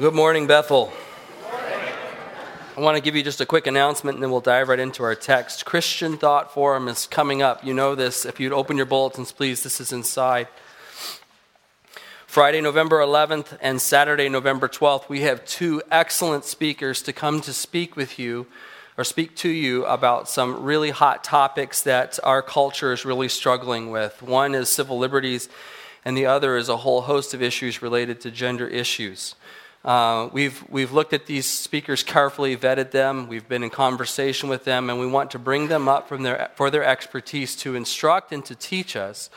Good morning, Bethel. I want to give you just a quick announcement and then we'll dive right into our text. Christian Thought Forum is coming up. You know this. If you'd open your bulletins, please, this is inside. Friday, November 11th and Saturday, November 12th, we have two excellent speakers to come to speak with you or speak to you about some really hot topics that our culture is really struggling with. One is civil liberties, and the other is a whole host of issues related to gender issues. Uh, we've, we've looked at these speakers carefully, vetted them, we've been in conversation with them, and we want to bring them up from their, for their expertise to instruct and to teach us,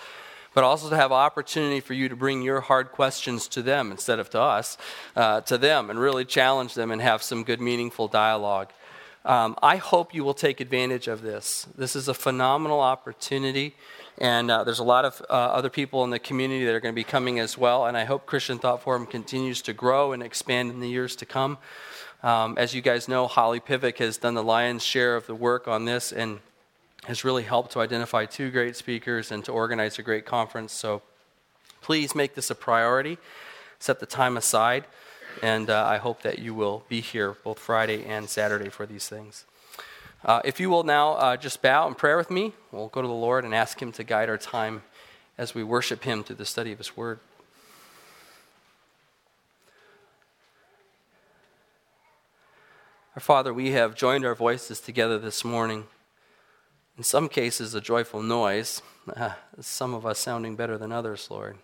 but also to have opportunity for you to bring your hard questions to them instead of to us, uh, to them, and really challenge them and have some good, meaningful dialogue. Um, I hope you will take advantage of this. This is a phenomenal opportunity. And uh, there's a lot of uh, other people in the community that are going to be coming as well. And I hope Christian Thought Forum continues to grow and expand in the years to come. Um, as you guys know, Holly Pivick has done the lion's share of the work on this and has really helped to identify two great speakers and to organize a great conference. So please make this a priority. Set the time aside. And uh, I hope that you will be here both Friday and Saturday for these things. Uh, if you will now uh, just bow in prayer with me, we'll go to the Lord and ask Him to guide our time as we worship Him through the study of His Word. Our Father, we have joined our voices together this morning. In some cases, a joyful noise, uh, some of us sounding better than others, Lord.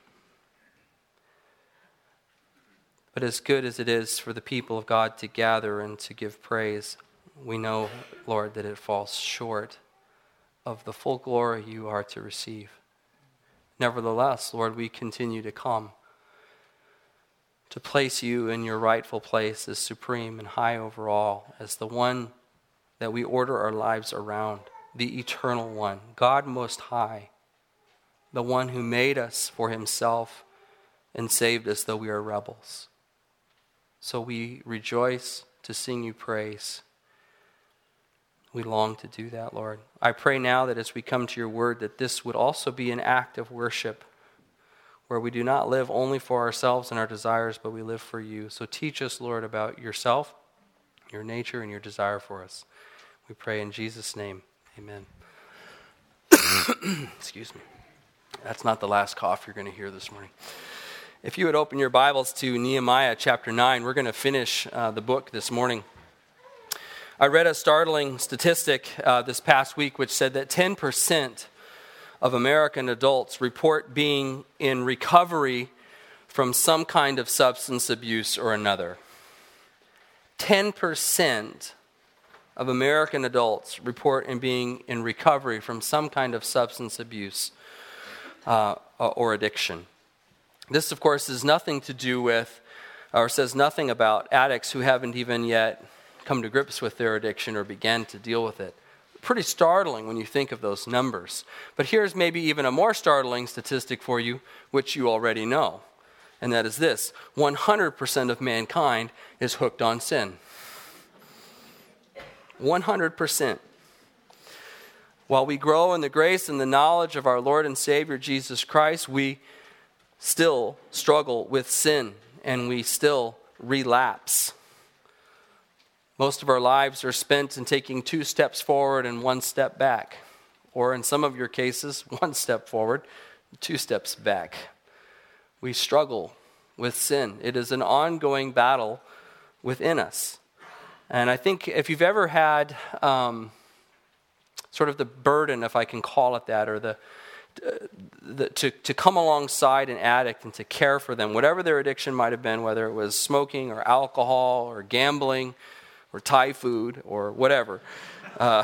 But as good as it is for the people of God to gather and to give praise, we know, Lord, that it falls short of the full glory you are to receive. Nevertheless, Lord, we continue to come to place you in your rightful place as supreme and high over all, as the one that we order our lives around, the eternal one, God Most High, the one who made us for himself and saved us though we are rebels. So we rejoice to sing you praise. We long to do that, Lord. I pray now that as we come to your word, that this would also be an act of worship where we do not live only for ourselves and our desires, but we live for you. So teach us, Lord, about yourself, your nature, and your desire for us. We pray in Jesus' name. Amen. Excuse me. That's not the last cough you're going to hear this morning. If you would open your Bibles to Nehemiah chapter 9, we're going to finish uh, the book this morning. I read a startling statistic uh, this past week which said that 10% of American adults report being in recovery from some kind of substance abuse or another. 10% of American adults report in being in recovery from some kind of substance abuse uh, or addiction. This, of course, is nothing to do with, or says nothing about addicts who haven't even yet come to grips with their addiction or began to deal with it. Pretty startling when you think of those numbers. But here's maybe even a more startling statistic for you, which you already know. And that is this 100% of mankind is hooked on sin. 100%. While we grow in the grace and the knowledge of our Lord and Savior Jesus Christ, we still struggle with sin and we still relapse. Most of our lives are spent in taking two steps forward and one step back, or in some of your cases, one step forward, two steps back. We struggle with sin. It is an ongoing battle within us. And I think if you've ever had um, sort of the burden, if I can call it that, or the, the, to, to come alongside an addict and to care for them, whatever their addiction might have been, whether it was smoking or alcohol or gambling or Thai food or whatever. Uh,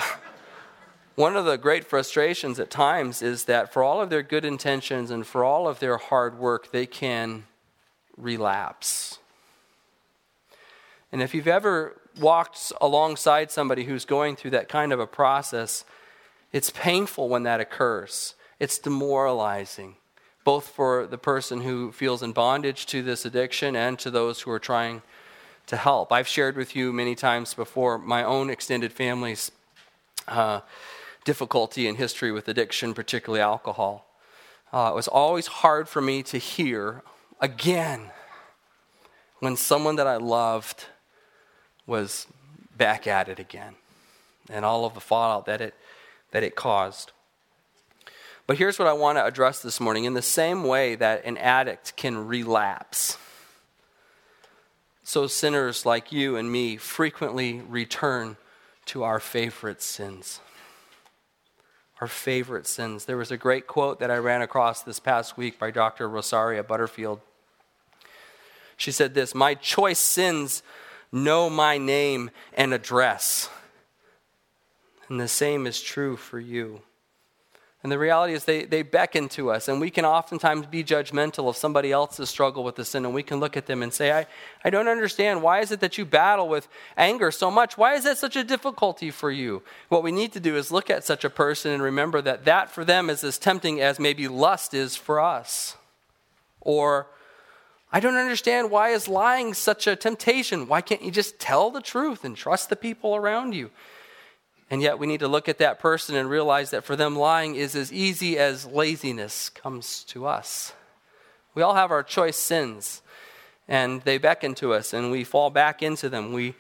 one of the great frustrations at times is that for all of their good intentions and for all of their hard work, they can relapse. And if you've ever walked alongside somebody who's going through that kind of a process, it's painful when that occurs. It's demoralizing, both for the person who feels in bondage to this addiction and to those who are trying to help. I've shared with you many times before my own extended family's uh, difficulty and history with addiction, particularly alcohol. Uh, it was always hard for me to hear again. when someone that I loved was back at it again and all of the fallout that it, that it caused. But here's what I want to address this morning. In the same way that an addict can relapse, so sinners like you and me frequently return to our favorite sins. Our favorite sins. There was a great quote that I ran across this past week by Dr. Rosaria Butterfield. She said this My choice sins know my name and address. And the same is true for you. And the reality is, they, they beckon to us, and we can oftentimes be judgmental of somebody else's struggle with the sin, and we can look at them and say, I, I don't understand. Why is it that you battle with anger so much? Why is that such a difficulty for you? What we need to do is look at such a person and remember that that for them is as tempting as maybe lust is for us. Or, I don't understand why is lying such a temptation? Why can't you just tell the truth and trust the people around you? And yet we need to look at that person and realize that for them, lying is as easy as laziness comes to us. We all have our choice sins, and they beckon to us, and we fall back into them. We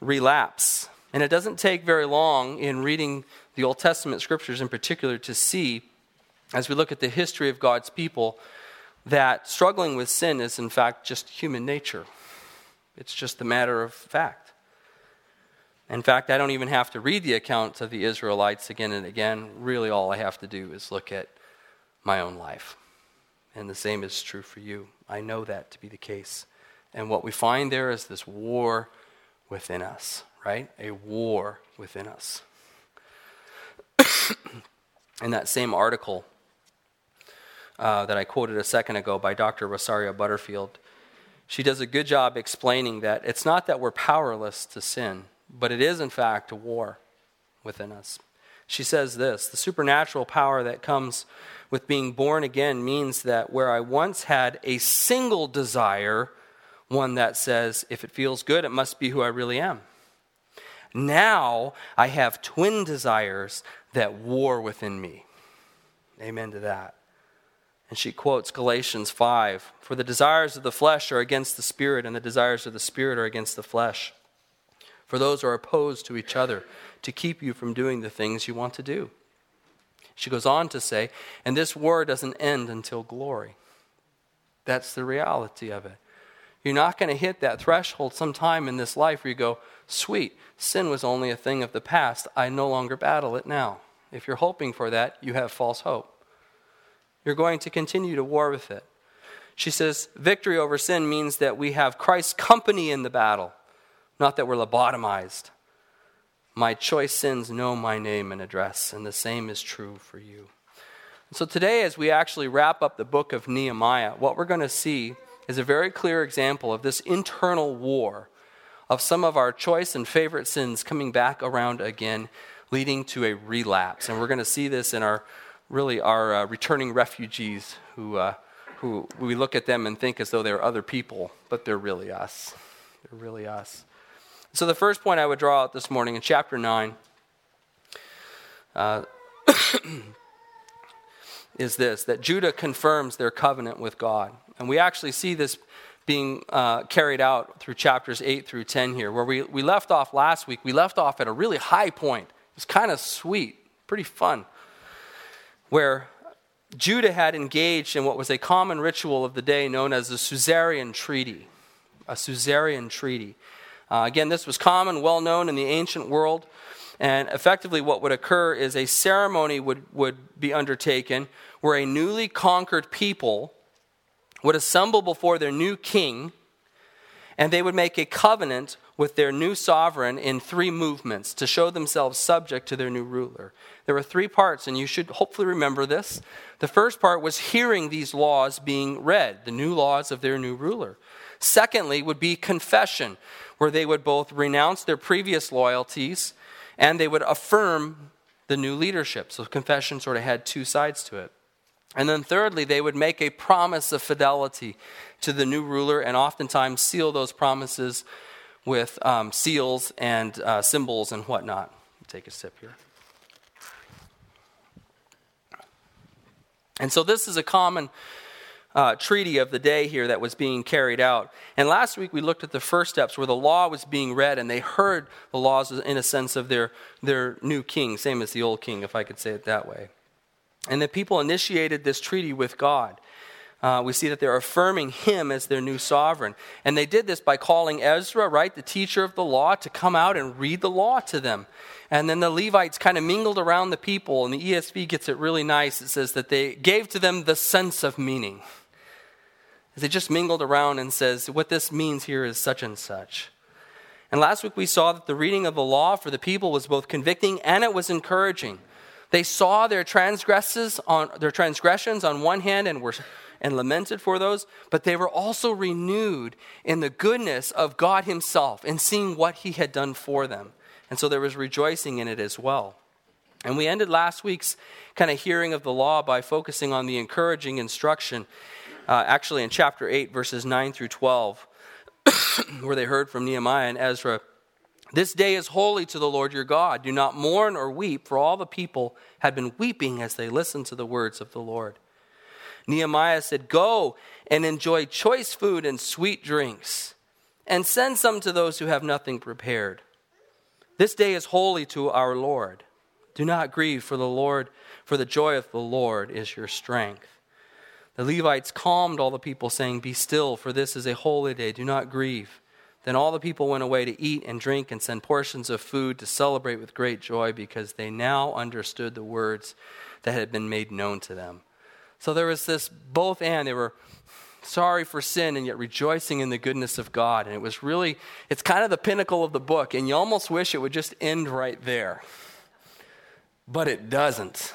relapse. And it doesn't take very long in reading the Old Testament scriptures in particular to see, as we look at the history of God's people, that struggling with sin is, in fact, just human nature. It's just a matter of fact. In fact, I don't even have to read the accounts of the Israelites again and again. Really, all I have to do is look at my own life. And the same is true for you. I know that to be the case. And what we find there is this war within us, right? A war within us. In that same article uh, that I quoted a second ago by Dr. Rosaria Butterfield, she does a good job explaining that it's not that we're powerless to sin, but it is, in fact, a war within us. She says this The supernatural power that comes with being born again means that where I once had a single desire, one that says, if it feels good, it must be who I really am. Now I have twin desires that war within me. Amen to that. And she quotes Galatians 5 For the desires of the flesh are against the spirit, and the desires of the spirit are against the flesh for those who are opposed to each other to keep you from doing the things you want to do. She goes on to say, and this war doesn't end until glory. That's the reality of it. You're not going to hit that threshold sometime in this life where you go, sweet, sin was only a thing of the past. I no longer battle it now. If you're hoping for that, you have false hope. You're going to continue to war with it. She says, victory over sin means that we have Christ's company in the battle not that we're lobotomized. My choice sins know my name and address, and the same is true for you. so today, as we actually wrap up the book of Nehemiah, what we're going to see is a very clear example of this internal war of some of our choice and favorite sins coming back around again, leading to a relapse. And we're going to see this in our really our uh, returning refugees who, uh, who we look at them and think as though they're other people, but they're really us. They're really us. So, the first point I would draw out this morning in chapter 9 uh, is this that Judah confirms their covenant with God. And we actually see this being uh, carried out through chapters 8 through 10 here, where we, we left off last week. We left off at a really high point. It was kind of sweet, pretty fun, where Judah had engaged in what was a common ritual of the day known as the Suzerain Treaty. A Suzerain Treaty. Uh, again, this was common, well known in the ancient world. And effectively, what would occur is a ceremony would, would be undertaken where a newly conquered people would assemble before their new king and they would make a covenant with their new sovereign in three movements to show themselves subject to their new ruler. There were three parts, and you should hopefully remember this. The first part was hearing these laws being read, the new laws of their new ruler. Secondly, would be confession, where they would both renounce their previous loyalties and they would affirm the new leadership. So confession sort of had two sides to it. And then thirdly, they would make a promise of fidelity to the new ruler and oftentimes seal those promises with um, seals and uh, symbols and whatnot. Take a sip here. And so this is a common uh, treaty of the day here that was being carried out. And last week we looked at the first steps where the law was being read and they heard the laws in a sense of their, their new king, same as the old king, if I could say it that way. And the people initiated this treaty with God. Uh, we see that they're affirming him as their new sovereign. And they did this by calling Ezra, right, the teacher of the law, to come out and read the law to them. And then the Levites kind of mingled around the people, and the ESV gets it really nice. It says that they gave to them the sense of meaning. They just mingled around and says, what this means here is such and such. And last week we saw that the reading of the law for the people was both convicting and it was encouraging. They saw their transgressions on their transgressions on one hand and were and lamented for those, but they were also renewed in the goodness of God Himself and seeing what He had done for them. And so there was rejoicing in it as well. And we ended last week's kind of hearing of the law by focusing on the encouraging instruction, uh, actually in chapter 8, verses 9 through 12, where they heard from Nehemiah and Ezra. This day is holy to the Lord your God. Do not mourn or weep, for all the people had been weeping as they listened to the words of the Lord. Nehemiah said, Go and enjoy choice food and sweet drinks, and send some to those who have nothing prepared. This day is holy to our Lord. Do not grieve, for the Lord, for the joy of the Lord is your strength. The Levites calmed all the people, saying, Be still, for this is a holy day. Do not grieve. Then all the people went away to eat and drink and send portions of food to celebrate with great joy because they now understood the words that had been made known to them. So there was this both and. They were sorry for sin and yet rejoicing in the goodness of God. And it was really, it's kind of the pinnacle of the book. And you almost wish it would just end right there. But it doesn't.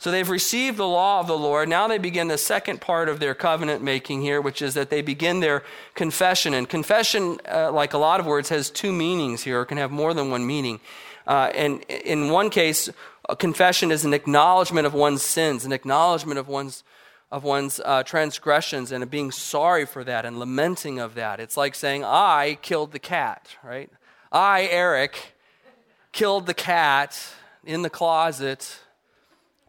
So they've received the law of the Lord. Now they begin the second part of their covenant making here, which is that they begin their confession. And confession, uh, like a lot of words, has two meanings here, or can have more than one meaning. Uh, and in one case, confession is an acknowledgement of one's sins, an acknowledgement of one's of one's uh, transgressions and being sorry for that and lamenting of that. It's like saying, I killed the cat, right? I, Eric, killed the cat in the closet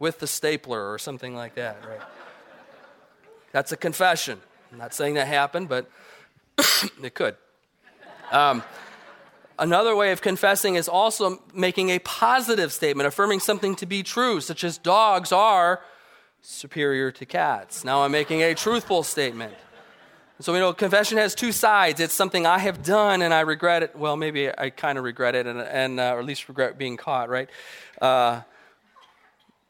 with the stapler or something like that, right? That's a confession. I'm not saying that happened, but it could. Um, Another way of confessing is also making a positive statement, affirming something to be true, such as dogs are superior to cats. Now I'm making a truthful statement. So we know confession has two sides. It's something I have done and I regret it. Well, maybe I kind of regret it, and, and uh, or at least regret being caught, right? Uh,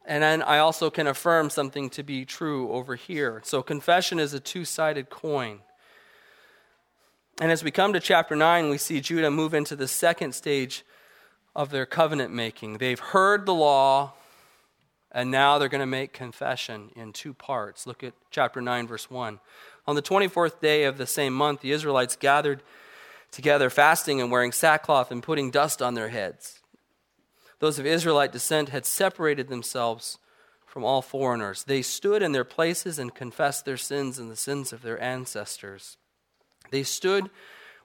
and then I also can affirm something to be true over here. So confession is a two sided coin. And as we come to chapter 9, we see Judah move into the second stage of their covenant making. They've heard the law, and now they're going to make confession in two parts. Look at chapter 9, verse 1. On the 24th day of the same month, the Israelites gathered together, fasting and wearing sackcloth and putting dust on their heads. Those of Israelite descent had separated themselves from all foreigners. They stood in their places and confessed their sins and the sins of their ancestors. They stood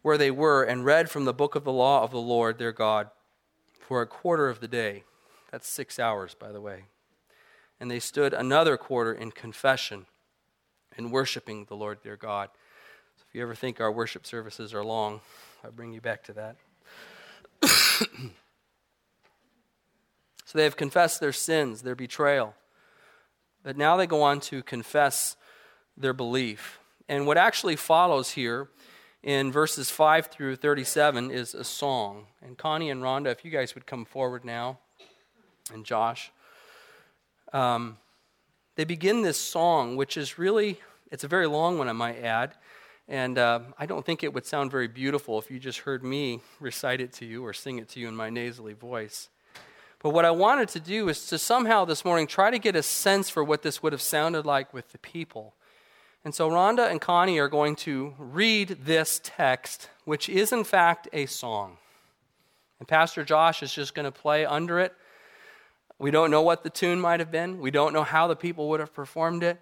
where they were and read from the book of the law of the Lord their God for a quarter of the day. That's six hours, by the way. And they stood another quarter in confession and worshiping the Lord their God. So if you ever think our worship services are long, I bring you back to that. so they have confessed their sins, their betrayal. But now they go on to confess their belief. And what actually follows here in verses 5 through 37 is a song. And Connie and Rhonda, if you guys would come forward now, and Josh. Um, they begin this song, which is really, it's a very long one, I might add. And uh, I don't think it would sound very beautiful if you just heard me recite it to you or sing it to you in my nasally voice. But what I wanted to do is to somehow this morning try to get a sense for what this would have sounded like with the people. And so Rhonda and Connie are going to read this text, which is in fact a song. And Pastor Josh is just going to play under it. We don't know what the tune might have been, we don't know how the people would have performed it,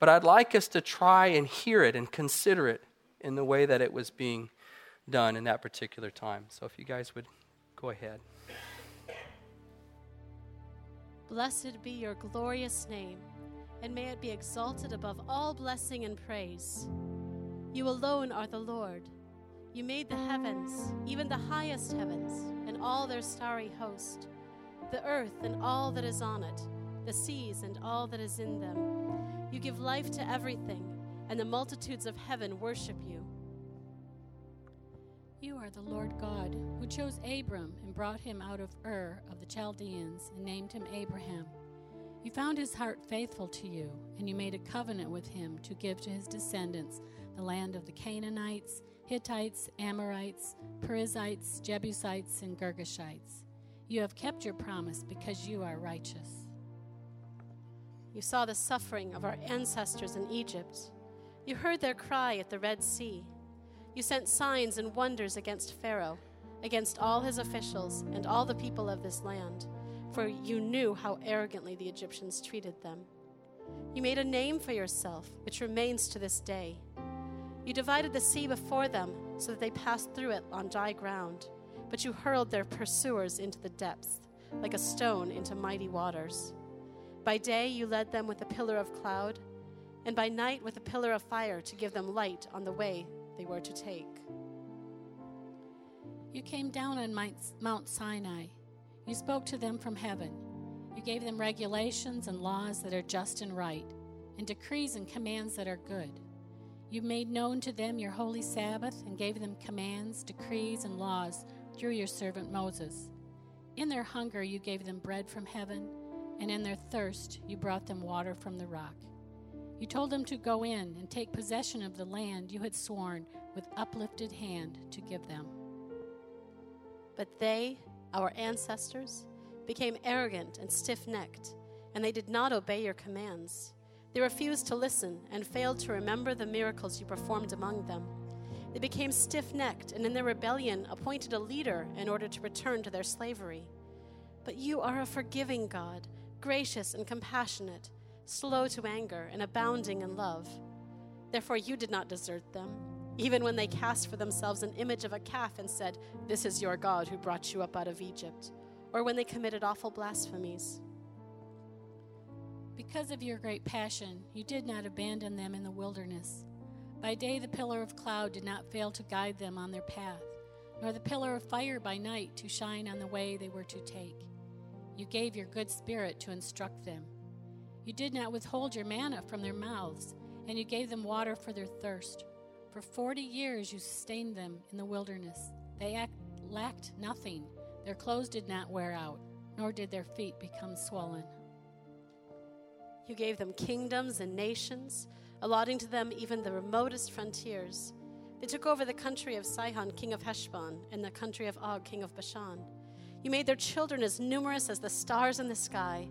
but I'd like us to try and hear it and consider it in the way that it was being done in that particular time. So if you guys would go ahead. Blessed be your glorious name and may it be exalted above all blessing and praise. You alone are the Lord. You made the heavens, even the highest heavens, and all their starry host, the earth and all that is on it, the seas and all that is in them. You give life to everything, and the multitudes of heaven worship you. You are the Lord God, who chose Abram and brought him out of Ur of the Chaldeans and named him Abraham. You found his heart faithful to you, and you made a covenant with him to give to his descendants the land of the Canaanites, Hittites, Amorites, Perizzites, Jebusites, and Girgashites. You have kept your promise because you are righteous. You saw the suffering of our ancestors in Egypt. You heard their cry at the Red Sea. You sent signs and wonders against Pharaoh, against all his officials, and all the people of this land, for you knew how arrogantly the Egyptians treated them. You made a name for yourself, which remains to this day. You divided the sea before them so that they passed through it on dry ground, but you hurled their pursuers into the depths, like a stone into mighty waters. By day you led them with a pillar of cloud, and by night with a pillar of fire to give them light on the way they were to take. You came down on Mount Sinai. You spoke to them from heaven. You gave them regulations and laws that are just and right, and decrees and commands that are good. You made known to them your holy Sabbath and gave them commands, decrees, and laws through your servant Moses. In their hunger, you gave them bread from heaven, and in their thirst, you brought them water from the rock. You told them to go in and take possession of the land you had sworn with uplifted hand to give them. But they, our ancestors, became arrogant and stiff necked, and they did not obey your commands. They refused to listen and failed to remember the miracles you performed among them. They became stiff necked and in their rebellion appointed a leader in order to return to their slavery. But you are a forgiving God, gracious and compassionate slow to anger, and abounding in love. Therefore, you did not desert them, even when they cast for themselves an image of a calf and said, This is your God who brought you up out of Egypt, or when they committed awful blasphemies. Because of your great passion, you did not abandon them in the wilderness. By day, the pillar of cloud did not fail to guide them on their path, nor the pillar of fire by night to shine on the way they were to take. You gave your good spirit to instruct them. You did not withhold your manna from their mouths, and you gave them water for their thirst. For forty years you sustained them in the wilderness. They act, lacked nothing. Their clothes did not wear out, nor did their feet become swollen. You gave them kingdoms and nations, allotting to them even the remotest frontiers. They took over the country of Sihon, king of Heshbon, and the country of Og, king of Bashan. You made their children as numerous as the stars in the sky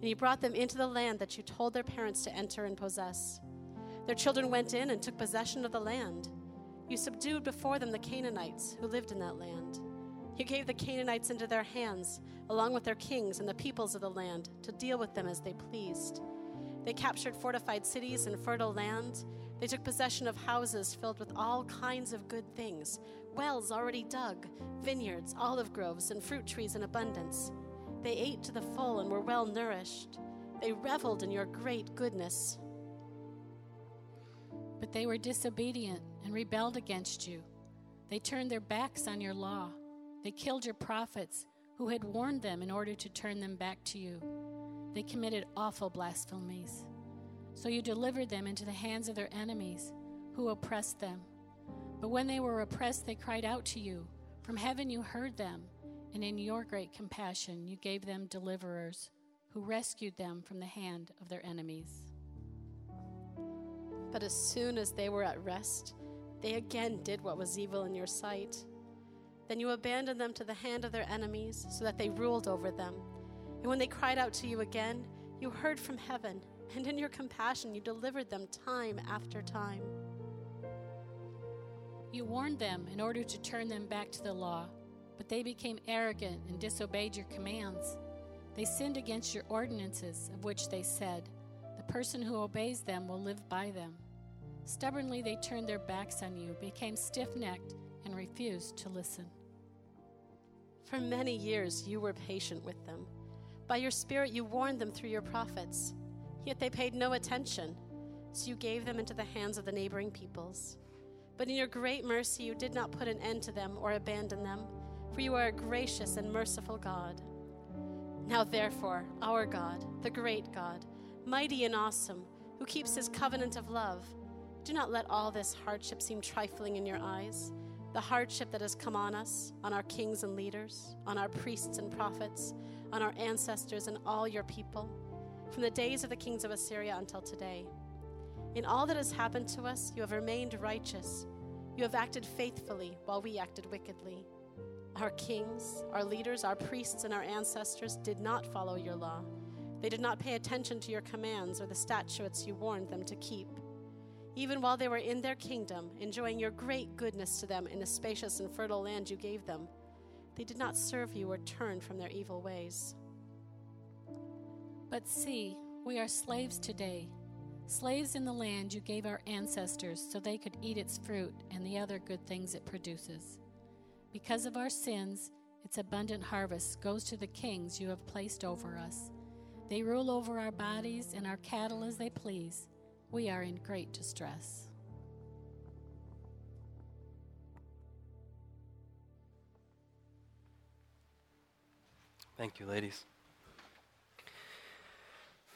and you brought them into the land that you told their parents to enter and possess. Their children went in and took possession of the land. You subdued before them the Canaanites who lived in that land. You gave the Canaanites into their hands, along with their kings and the peoples of the land, to deal with them as they pleased. They captured fortified cities and fertile land. They took possession of houses filled with all kinds of good things wells already dug, vineyards, olive groves, and fruit trees in abundance. They ate to the full and were well nourished. They reveled in your great goodness. But they were disobedient and rebelled against you. They turned their backs on your law. They killed your prophets who had warned them in order to turn them back to you. They committed awful blasphemies. So you delivered them into the hands of their enemies who oppressed them. But when they were oppressed, they cried out to you. From heaven you heard them and in your great compassion, you gave them deliverers who rescued them from the hand of their enemies. But as soon as they were at rest, they again did what was evil in your sight. Then you abandoned them to the hand of their enemies, so that they ruled over them. And when they cried out to you again, you heard from heaven, and in your compassion you delivered them time after time. You warned them in order to turn them back to the law but they became arrogant and disobeyed your commands. They sinned against your ordinances, of which they said, The person who obeys them will live by them. Stubbornly they turned their backs on you, became stiff necked, and refused to listen. For many years you were patient with them. By your Spirit you warned them through your prophets. Yet they paid no attention, so you gave them into the hands of the neighboring peoples. But in your great mercy, you did not put an end to them or abandon them, for you are a gracious and merciful God. Now, therefore, our God, the great God, mighty and awesome, who keeps his covenant of love, do not let all this hardship seem trifling in your eyes. The hardship that has come on us, on our kings and leaders, on our priests and prophets, on our ancestors and all your people from the days of the kings of Assyria until today. In all that has happened to us, you have remained righteous. You have acted faithfully while we acted wickedly. Our kings, our leaders, our priests, and our ancestors did not follow your law. They did not pay attention to your commands or the statutes you warned them to keep. Even while they were in their kingdom, enjoying your great goodness to them in the spacious and fertile land you gave them, they did not serve you or turn from their evil ways. But see, we are slaves today, slaves in the land you gave our ancestors so they could eat its fruit and the other good things it produces. Because of our sins, its abundant harvest goes to the kings you have placed over us. They rule over our bodies and our cattle as they please. We are in great distress. Thank you, ladies.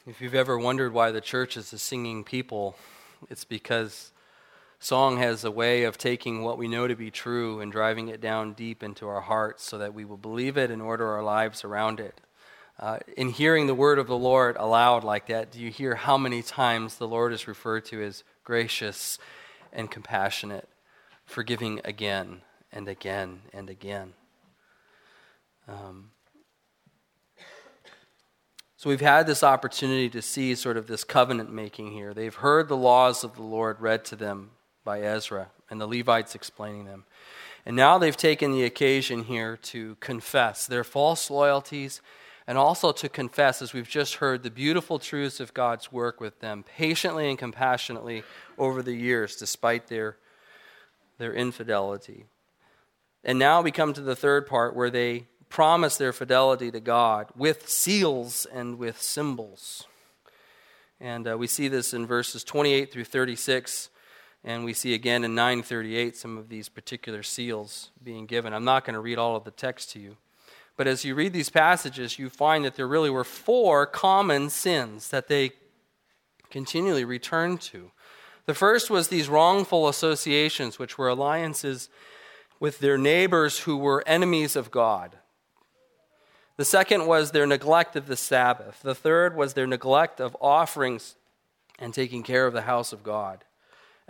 If you've ever wondered why the church is a singing people, it's because song has a way of taking what we know to be true and driving it down deep into our hearts so that we will believe it and order our lives around it. Uh, in hearing the word of the Lord aloud like that, do you hear how many times the Lord is referred to as gracious and compassionate, forgiving again and again and again? Um, so we've had this opportunity to see sort of this covenant making here. They've heard the laws of the Lord read to them by Ezra and the Levites explaining them. And now they've taken the occasion here to confess their false loyalties and also to confess, as we've just heard, the beautiful truths of God's work with them patiently and compassionately over the years, despite their, their infidelity. And now we come to the third part where they promise their fidelity to God with seals and with symbols. And uh, we see this in verses 28 through 36, and we see again in 938 some of these particular seals being given. I'm not going to read all of the text to you, but as you read these passages, you find that there really were four common sins that they continually returned to. The first was these wrongful associations, which were alliances with their neighbors who were enemies of God. The second was their neglect of the Sabbath. The third was their neglect of offerings and taking care of the house of God.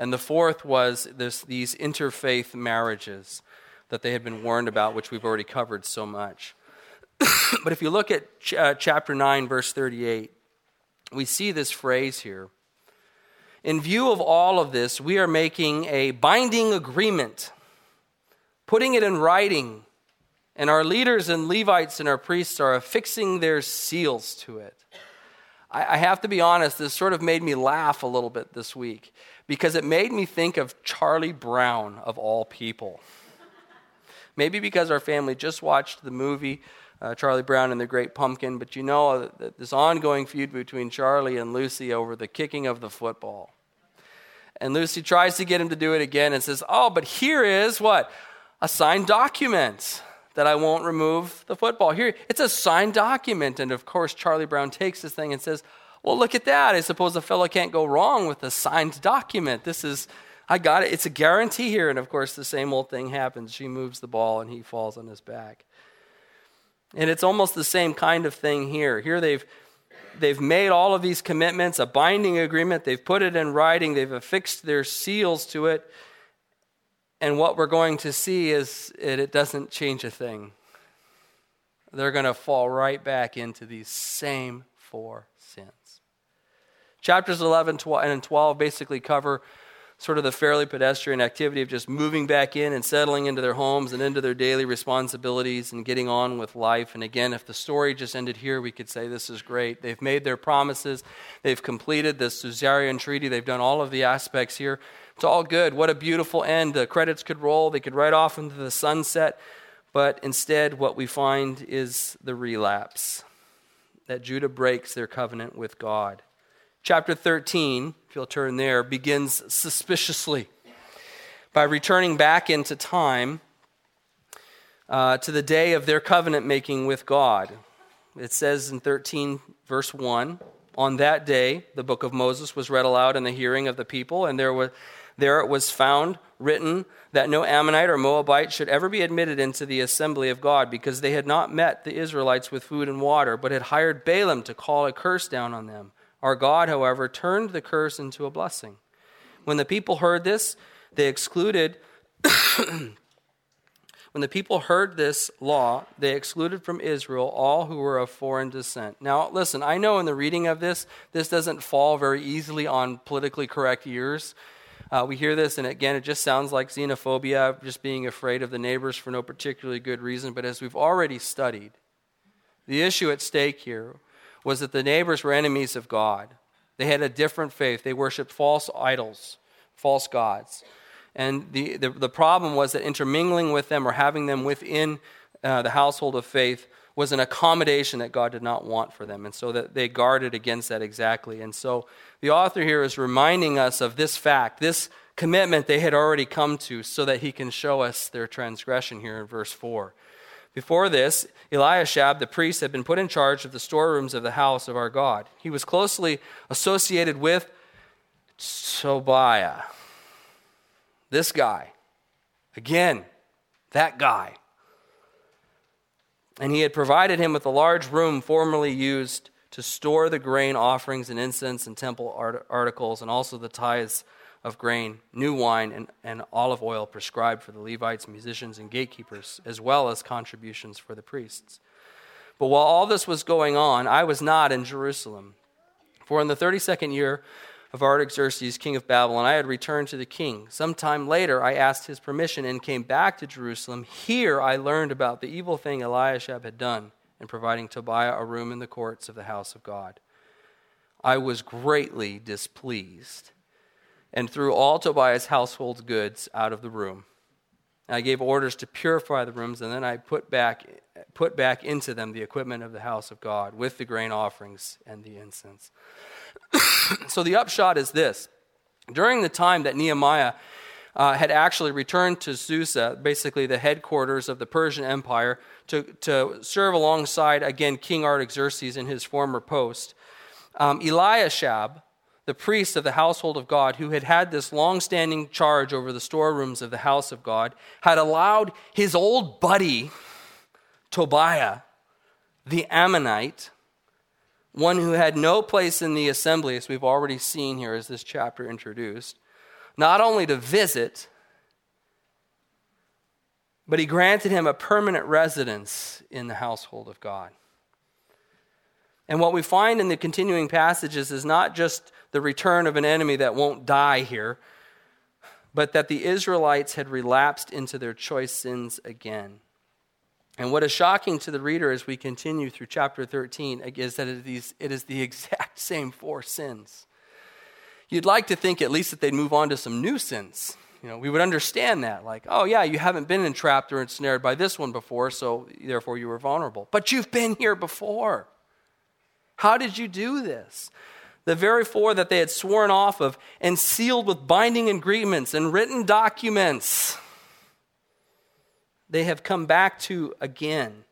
And the fourth was this, these interfaith marriages that they had been warned about, which we've already covered so much. but if you look at ch- uh, chapter 9, verse 38, we see this phrase here. In view of all of this, we are making a binding agreement, putting it in writing and our leaders and Levites and our priests are affixing their seals to it. I, I have to be honest, this sort of made me laugh a little bit this week because it made me think of Charlie Brown, of all people. Maybe because our family just watched the movie uh, Charlie Brown and the Great Pumpkin, but you know uh, this ongoing feud between Charlie and Lucy over the kicking of the football. And Lucy tries to get him to do it again and says, Oh, but here is what? A signed document that I won't remove the football. Here, it's a signed document. And of course, Charlie Brown takes this thing and says, Well, look at that. I suppose a fellow can't go wrong with a signed document. This is, I got it. It's a guarantee here. And of course, the same old thing happens. She moves the ball and he falls on his back. And it's almost the same kind of thing here. Here they've they've made all of these commitments, a binding agreement, they've put it in writing, they've affixed their seals to it. And what we're going to see is it, it doesn't change a thing. They're going to fall right back into these same four sins. Chapters 11 and 12 basically cover sort of the fairly pedestrian activity of just moving back in and settling into their homes and into their daily responsibilities and getting on with life. And again, if the story just ended here, we could say this is great. They've made their promises, they've completed the Suzerain Treaty, they've done all of the aspects here. It's all good. What a beautiful end. The credits could roll, they could ride off into the sunset. But instead, what we find is the relapse that Judah breaks their covenant with God. chapter 13, if you'll turn there, begins suspiciously by returning back into time uh, to the day of their covenant making with God. It says in 13, verse 1 On that day, the book of Moses was read aloud in the hearing of the people, and there, was, there it was found written that no Ammonite or Moabite should ever be admitted into the assembly of God, because they had not met the Israelites with food and water, but had hired Balaam to call a curse down on them. Our God, however, turned the curse into a blessing. When the people heard this, they excluded When the people heard this law, they excluded from Israel all who were of foreign descent. Now, listen, I know in the reading of this, this doesn't fall very easily on politically correct ears. Uh, we hear this, and again, it just sounds like xenophobia, just being afraid of the neighbors for no particularly good reason. But as we've already studied, the issue at stake here was that the neighbors were enemies of God. They had a different faith, they worshiped false idols, false gods. And the, the, the, problem was that intermingling with them or having them within uh, the household of faith was an accommodation that God did not want for them. And so that they guarded against that exactly. And so the author here is reminding us of this fact, this commitment they had already come to, so that he can show us their transgression here in verse 4. Before this, Eliashib, the priest, had been put in charge of the storerooms of the house of our God. He was closely associated with Tobiah this guy. Again, that guy. And he had provided him with a large room formerly used to store the grain offerings and incense and temple art- articles, and also the tithes of grain, new wine, and, and olive oil prescribed for the Levites, musicians, and gatekeepers, as well as contributions for the priests. But while all this was going on, I was not in Jerusalem. For in the 32nd year of Artaxerxes, king of Babylon, I had returned to the king. Some time later, I asked his permission and came back to Jerusalem. Here I learned about the evil thing Eliashib had done in providing Tobiah a room in the courts of the house of God. I was greatly displeased and threw all Tobiah's household goods out of the room. I gave orders to purify the rooms, and then I put back, put back into them the equipment of the house of God with the grain offerings and the incense. so the upshot is this during the time that Nehemiah uh, had actually returned to Susa, basically the headquarters of the Persian Empire, to, to serve alongside, again, King Artaxerxes in his former post. Um, Eliashib, the priest of the household of God, who had had this long standing charge over the storerooms of the house of God, had allowed his old buddy, Tobiah, the Ammonite, one who had no place in the assembly, as we've already seen here as this chapter introduced, not only to visit, but he granted him a permanent residence in the household of God. And what we find in the continuing passages is not just the return of an enemy that won't die here, but that the Israelites had relapsed into their choice sins again. And what is shocking to the reader as we continue through chapter 13 is that it is, the exact same four sins. You'd like to think at least that they'd move on to some new sins. You know, we would understand that. Like, oh, yeah, you haven't been entrapped or ensnared by this one before, so therefore you were vulnerable. But you've been here before. How did you do this? The very four that they had sworn off of and sealed with binding agreements and written documents they have come back to again.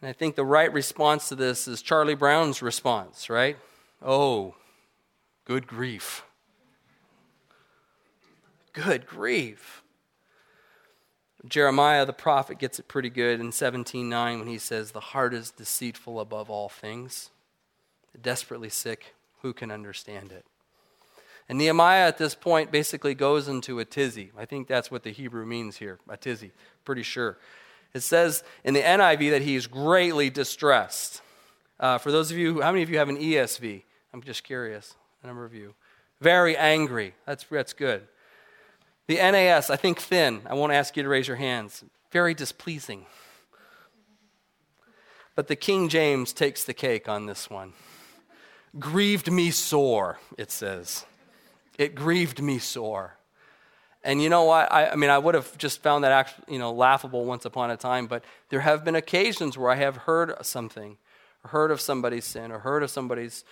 And I think the right response to this is Charlie Brown's response, right? Oh, good grief. Good grief. Jeremiah the prophet gets it pretty good in 17:9 when he says the heart is deceitful above all things, desperately sick, who can understand it? And Nehemiah at this point basically goes into a tizzy. I think that's what the Hebrew means here, a tizzy, pretty sure. It says in the NIV that he is greatly distressed. Uh, for those of you, how many of you have an ESV? I'm just curious, a number of you. Very angry. That's, that's good. The NAS, I think thin. I won't ask you to raise your hands. Very displeasing. But the King James takes the cake on this one. Grieved me sore, it says. It grieved me sore. And you know what? I, I, mean, I would have just found that actually, you know, laughable once upon a time, but there have been occasions where I have heard something, heard of somebody's sin, or heard of somebody's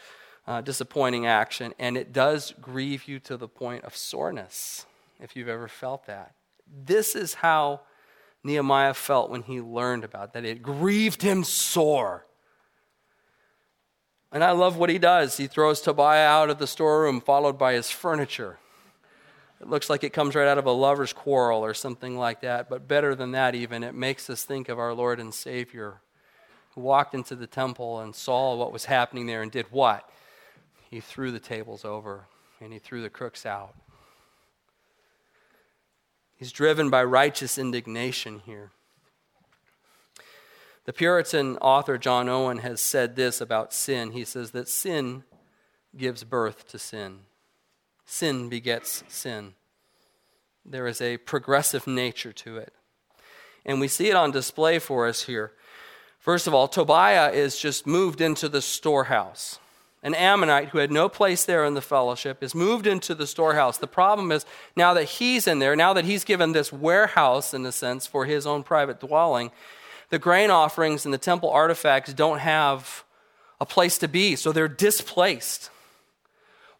uh, disappointing action, and it does grieve you to the point of soreness, if you've ever felt that. This is how Nehemiah felt when he learned about that. It grieved him sore. And I love what he does. He throws Tobiah out of the storeroom, followed by his furniture. It looks like it comes right out of a lover's quarrel or something like that. But better than that, even, it makes us think of our Lord and Savior who walked into the temple and saw what was happening there and did what? He threw the tables over and he threw the crooks out. He's driven by righteous indignation here. The Puritan author John Owen has said this about sin. He says that sin gives birth to sin, sin begets sin. There is a progressive nature to it. And we see it on display for us here. First of all, Tobiah is just moved into the storehouse an Ammonite who had no place there in the fellowship, is moved into the storehouse. The problem is now that he's in there, now that he's given this warehouse, in a sense, for his own private dwelling, the grain offerings and the temple artifacts don't have a place to be, so they're displaced.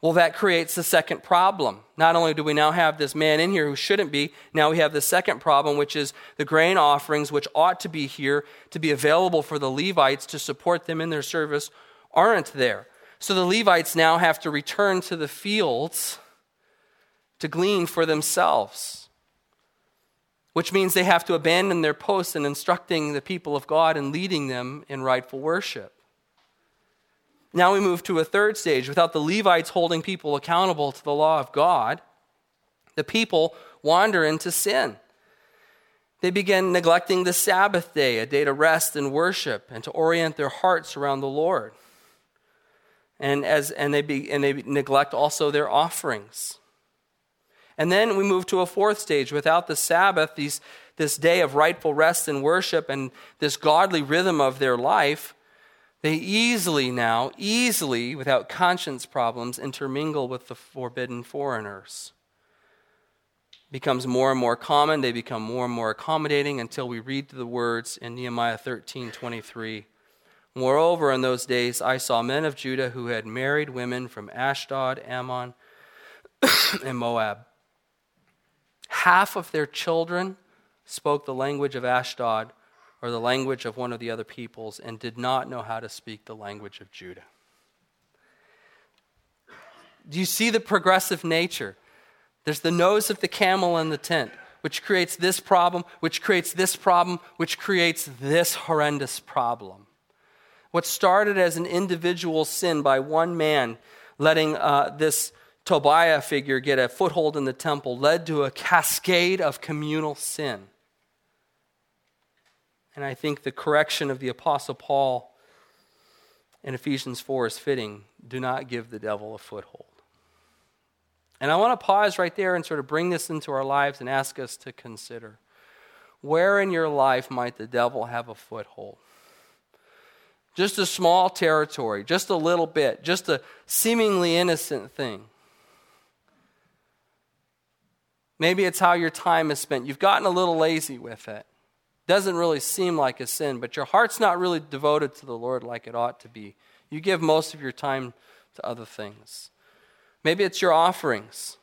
Well, that creates the second problem. Not only do we now have this man in here who shouldn't be, now we have the second problem, which is the grain offerings, which ought to be here to be available for the Levites to support them in their service, aren't there. So the Levites now have to return to the fields to glean for themselves, which means they have to abandon their posts in instructing the people of God and leading them in rightful worship. Now we move to a third stage. Without the Levites holding people accountable to the law of God, the people wander into sin. They begin neglecting the Sabbath day, a day to rest and worship and to orient their hearts around the Lord and, as, and, they be, and they neglect also their offerings. And then we move to a fourth stage. Without the Sabbath, these, this day of rightful rest and worship, and this godly rhythm of their life, they easily now, easily, without conscience problems, intermingle with the forbidden foreigners. Becomes more and more common. They become more and more accommodating until we read the words in Nehemiah 13 23. Moreover, in those days I saw men of Judah who had married women from Ashdod, Ammon, and Moab. Half of their children spoke the language of Ashdod or the language of one of the other peoples and did not know how to speak the language of Judah. Do you see the progressive nature? There's the nose of the camel in the tent, which creates this problem, which creates this problem, which creates this horrendous problem. What started as an individual sin by one man, letting uh, this Tobiah figure get a foothold in the temple, led to a cascade of communal sin. And I think the correction of the Apostle Paul in Ephesians 4 is fitting. Do not give the devil a foothold. And I want to pause right there and sort of bring this into our lives and ask us to consider where in your life might the devil have a foothold? Just a small territory, just a little bit, just a seemingly innocent thing. Maybe it's how your time is spent. You've gotten a little lazy with it. Doesn't really seem like a sin, but your heart's not really devoted to the Lord like it ought to be. You give most of your time to other things. Maybe it's your offerings.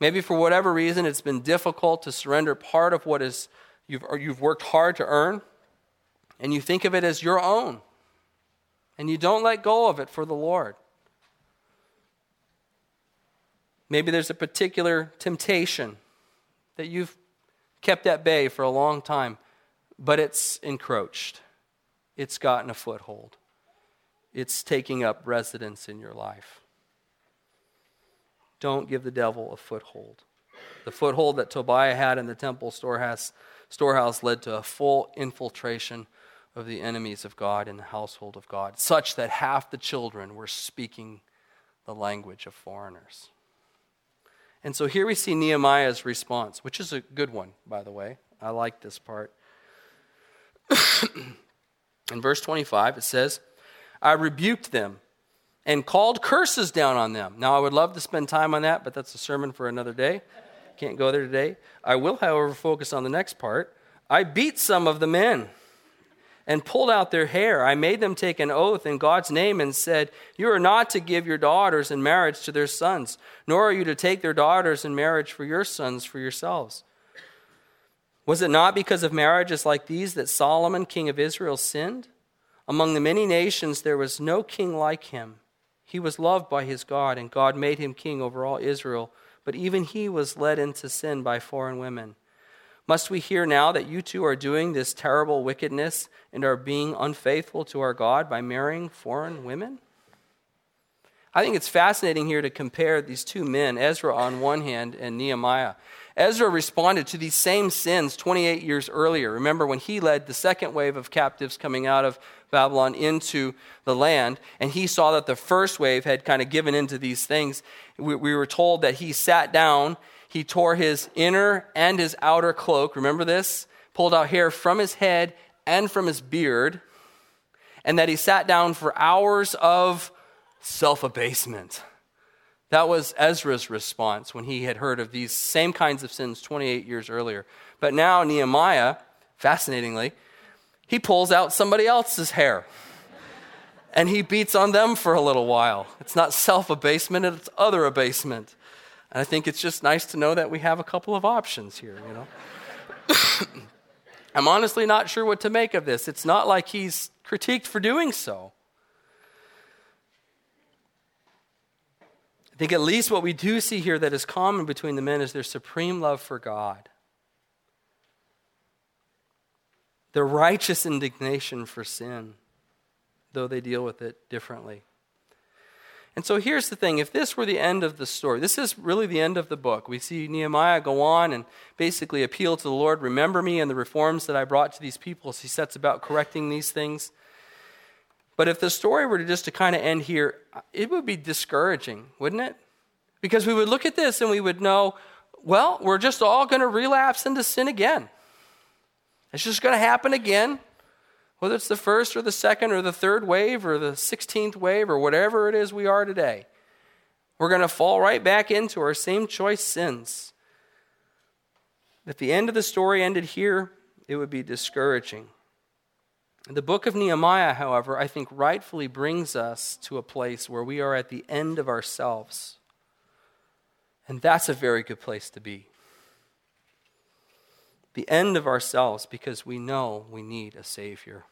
Maybe for whatever reason it's been difficult to surrender part of what is you've, you've worked hard to earn, and you think of it as your own and you don't let go of it for the Lord. Maybe there's a particular temptation that you've kept at bay for a long time, but it's encroached. It's gotten a foothold. It's taking up residence in your life. Don't give the devil a foothold. The foothold that Tobiah had in the temple storehouse, storehouse led to a full infiltration of the enemies of God in the household of God, such that half the children were speaking the language of foreigners. And so here we see Nehemiah's response, which is a good one, by the way. I like this part. in verse 25, it says, I rebuked them and called curses down on them. Now, I would love to spend time on that, but that's a sermon for another day. Can't go there today. I will, however, focus on the next part. I beat some of the men and pulled out their hair. I made them take an oath in God's name and said, You are not to give your daughters in marriage to their sons, nor are you to take their daughters in marriage for your sons for yourselves. Was it not because of marriages like these that Solomon, king of Israel, sinned? Among the many nations, there was no king like him. He was loved by his God, and God made him king over all Israel. But even he was led into sin by foreign women. Must we hear now that you too are doing this terrible wickedness and are being unfaithful to our God by marrying foreign women? I think it's fascinating here to compare these two men, Ezra on one hand and Nehemiah. Ezra responded to these same sins 28 years earlier. Remember when he led the second wave of captives coming out of Babylon into the land, and he saw that the first wave had kind of given into these things. We, we were told that he sat down he tore his inner and his outer cloak. Remember this? Pulled out hair from his head and from his beard. And that he sat down for hours of self abasement. That was Ezra's response when he had heard of these same kinds of sins 28 years earlier. But now Nehemiah, fascinatingly, he pulls out somebody else's hair and he beats on them for a little while. It's not self abasement, it's other abasement. And I think it's just nice to know that we have a couple of options here, you know. I'm honestly not sure what to make of this. It's not like he's critiqued for doing so. I think at least what we do see here that is common between the men is their supreme love for God, their righteous indignation for sin, though they deal with it differently. And so here's the thing if this were the end of the story, this is really the end of the book. We see Nehemiah go on and basically appeal to the Lord, remember me and the reforms that I brought to these people as he sets about correcting these things. But if the story were just to kind of end here, it would be discouraging, wouldn't it? Because we would look at this and we would know, well, we're just all going to relapse into sin again. It's just going to happen again whether it's the first or the second or the third wave or the 16th wave or whatever it is we are today, we're going to fall right back into our same choice sins. If the end of the story ended here, it would be discouraging. The book of Nehemiah, however, I think rightfully brings us to a place where we are at the end of ourselves. And that's a very good place to be. The end of ourselves because we know we need a Savior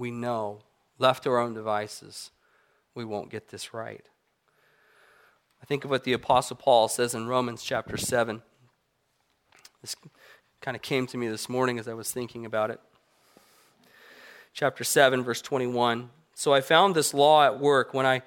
we know, left to our own devices, we won't get this right. I think of what the Apostle Paul says in Romans chapter 7. This kind of came to me this morning as I was thinking about it. Chapter 7, verse 21. So I found this law at work. When I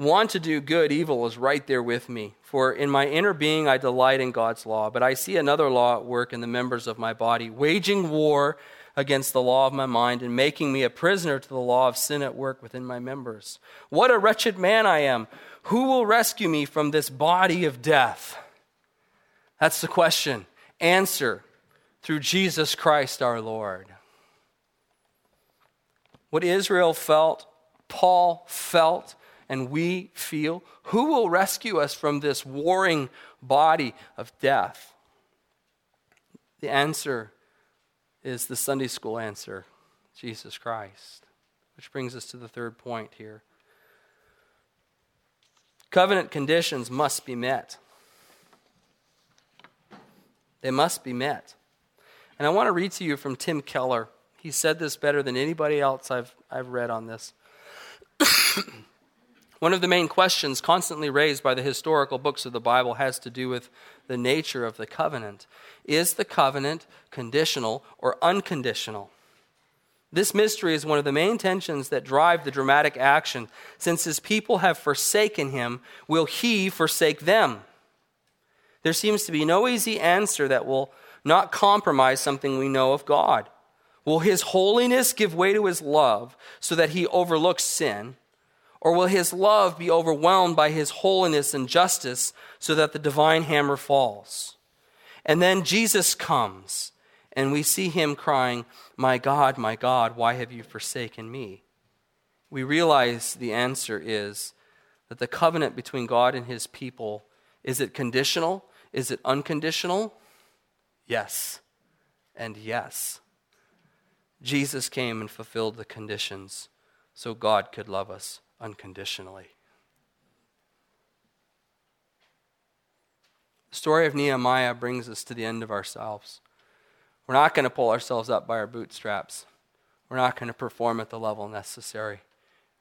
want to do good, evil is right there with me. For in my inner being I delight in God's law, but I see another law at work in the members of my body, waging war against the law of my mind and making me a prisoner to the law of sin at work within my members. What a wretched man I am! Who will rescue me from this body of death? That's the question. Answer through Jesus Christ our Lord. What Israel felt, Paul felt, and we feel. Who will rescue us from this warring body of death? The answer is the Sunday school answer Jesus Christ. Which brings us to the third point here. Covenant conditions must be met. They must be met. And I want to read to you from Tim Keller. He said this better than anybody else I've, I've read on this. One of the main questions constantly raised by the historical books of the Bible has to do with the nature of the covenant. Is the covenant conditional or unconditional? This mystery is one of the main tensions that drive the dramatic action. Since his people have forsaken him, will he forsake them? There seems to be no easy answer that will not compromise something we know of God. Will his holiness give way to his love so that he overlooks sin? Or will his love be overwhelmed by his holiness and justice so that the divine hammer falls? And then Jesus comes, and we see him crying, My God, my God, why have you forsaken me? We realize the answer is that the covenant between God and his people is it conditional? Is it unconditional? Yes, and yes. Jesus came and fulfilled the conditions so God could love us unconditionally. The story of Nehemiah brings us to the end of ourselves. We're not going to pull ourselves up by our bootstraps. We're not going to perform at the level necessary.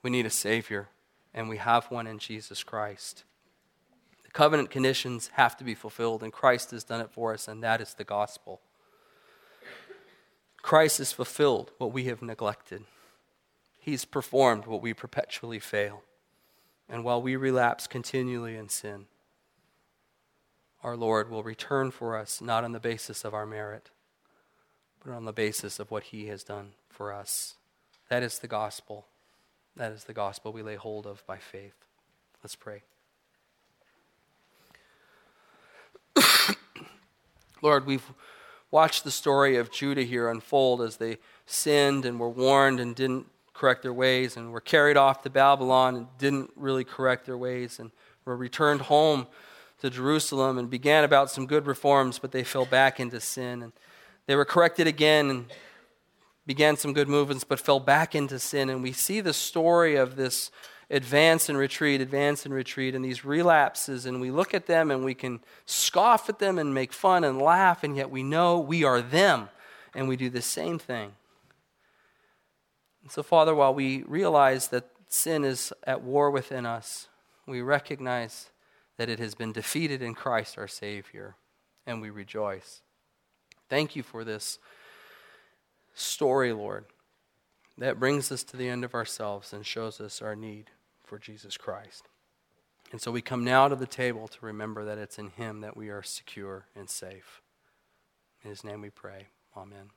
We need a Savior, and we have one in Jesus Christ. The covenant conditions have to be fulfilled, and Christ has done it for us, and that is the gospel. Christ has fulfilled what we have neglected. He's performed what we perpetually fail. And while we relapse continually in sin, our Lord will return for us not on the basis of our merit, but on the basis of what He has done for us. That is the gospel. That is the gospel we lay hold of by faith. Let's pray. Lord, we've watched the story of Judah here unfold as they sinned and were warned and didn't correct their ways and were carried off to Babylon and didn't really correct their ways and were returned home to Jerusalem and began about some good reforms, but they fell back into sin. And they were corrected again and began some good movements, but fell back into sin. And we see the story of this advance and retreat, advance and retreat, and these relapses, and we look at them and we can scoff at them and make fun and laugh, and yet we know we are them, and we do the same thing. And so, Father, while we realize that sin is at war within us, we recognize that it has been defeated in Christ our Savior, and we rejoice. Thank you for this story, Lord, that brings us to the end of ourselves and shows us our need for Jesus Christ. And so we come now to the table to remember that it's in Him that we are secure and safe. In His name we pray. Amen.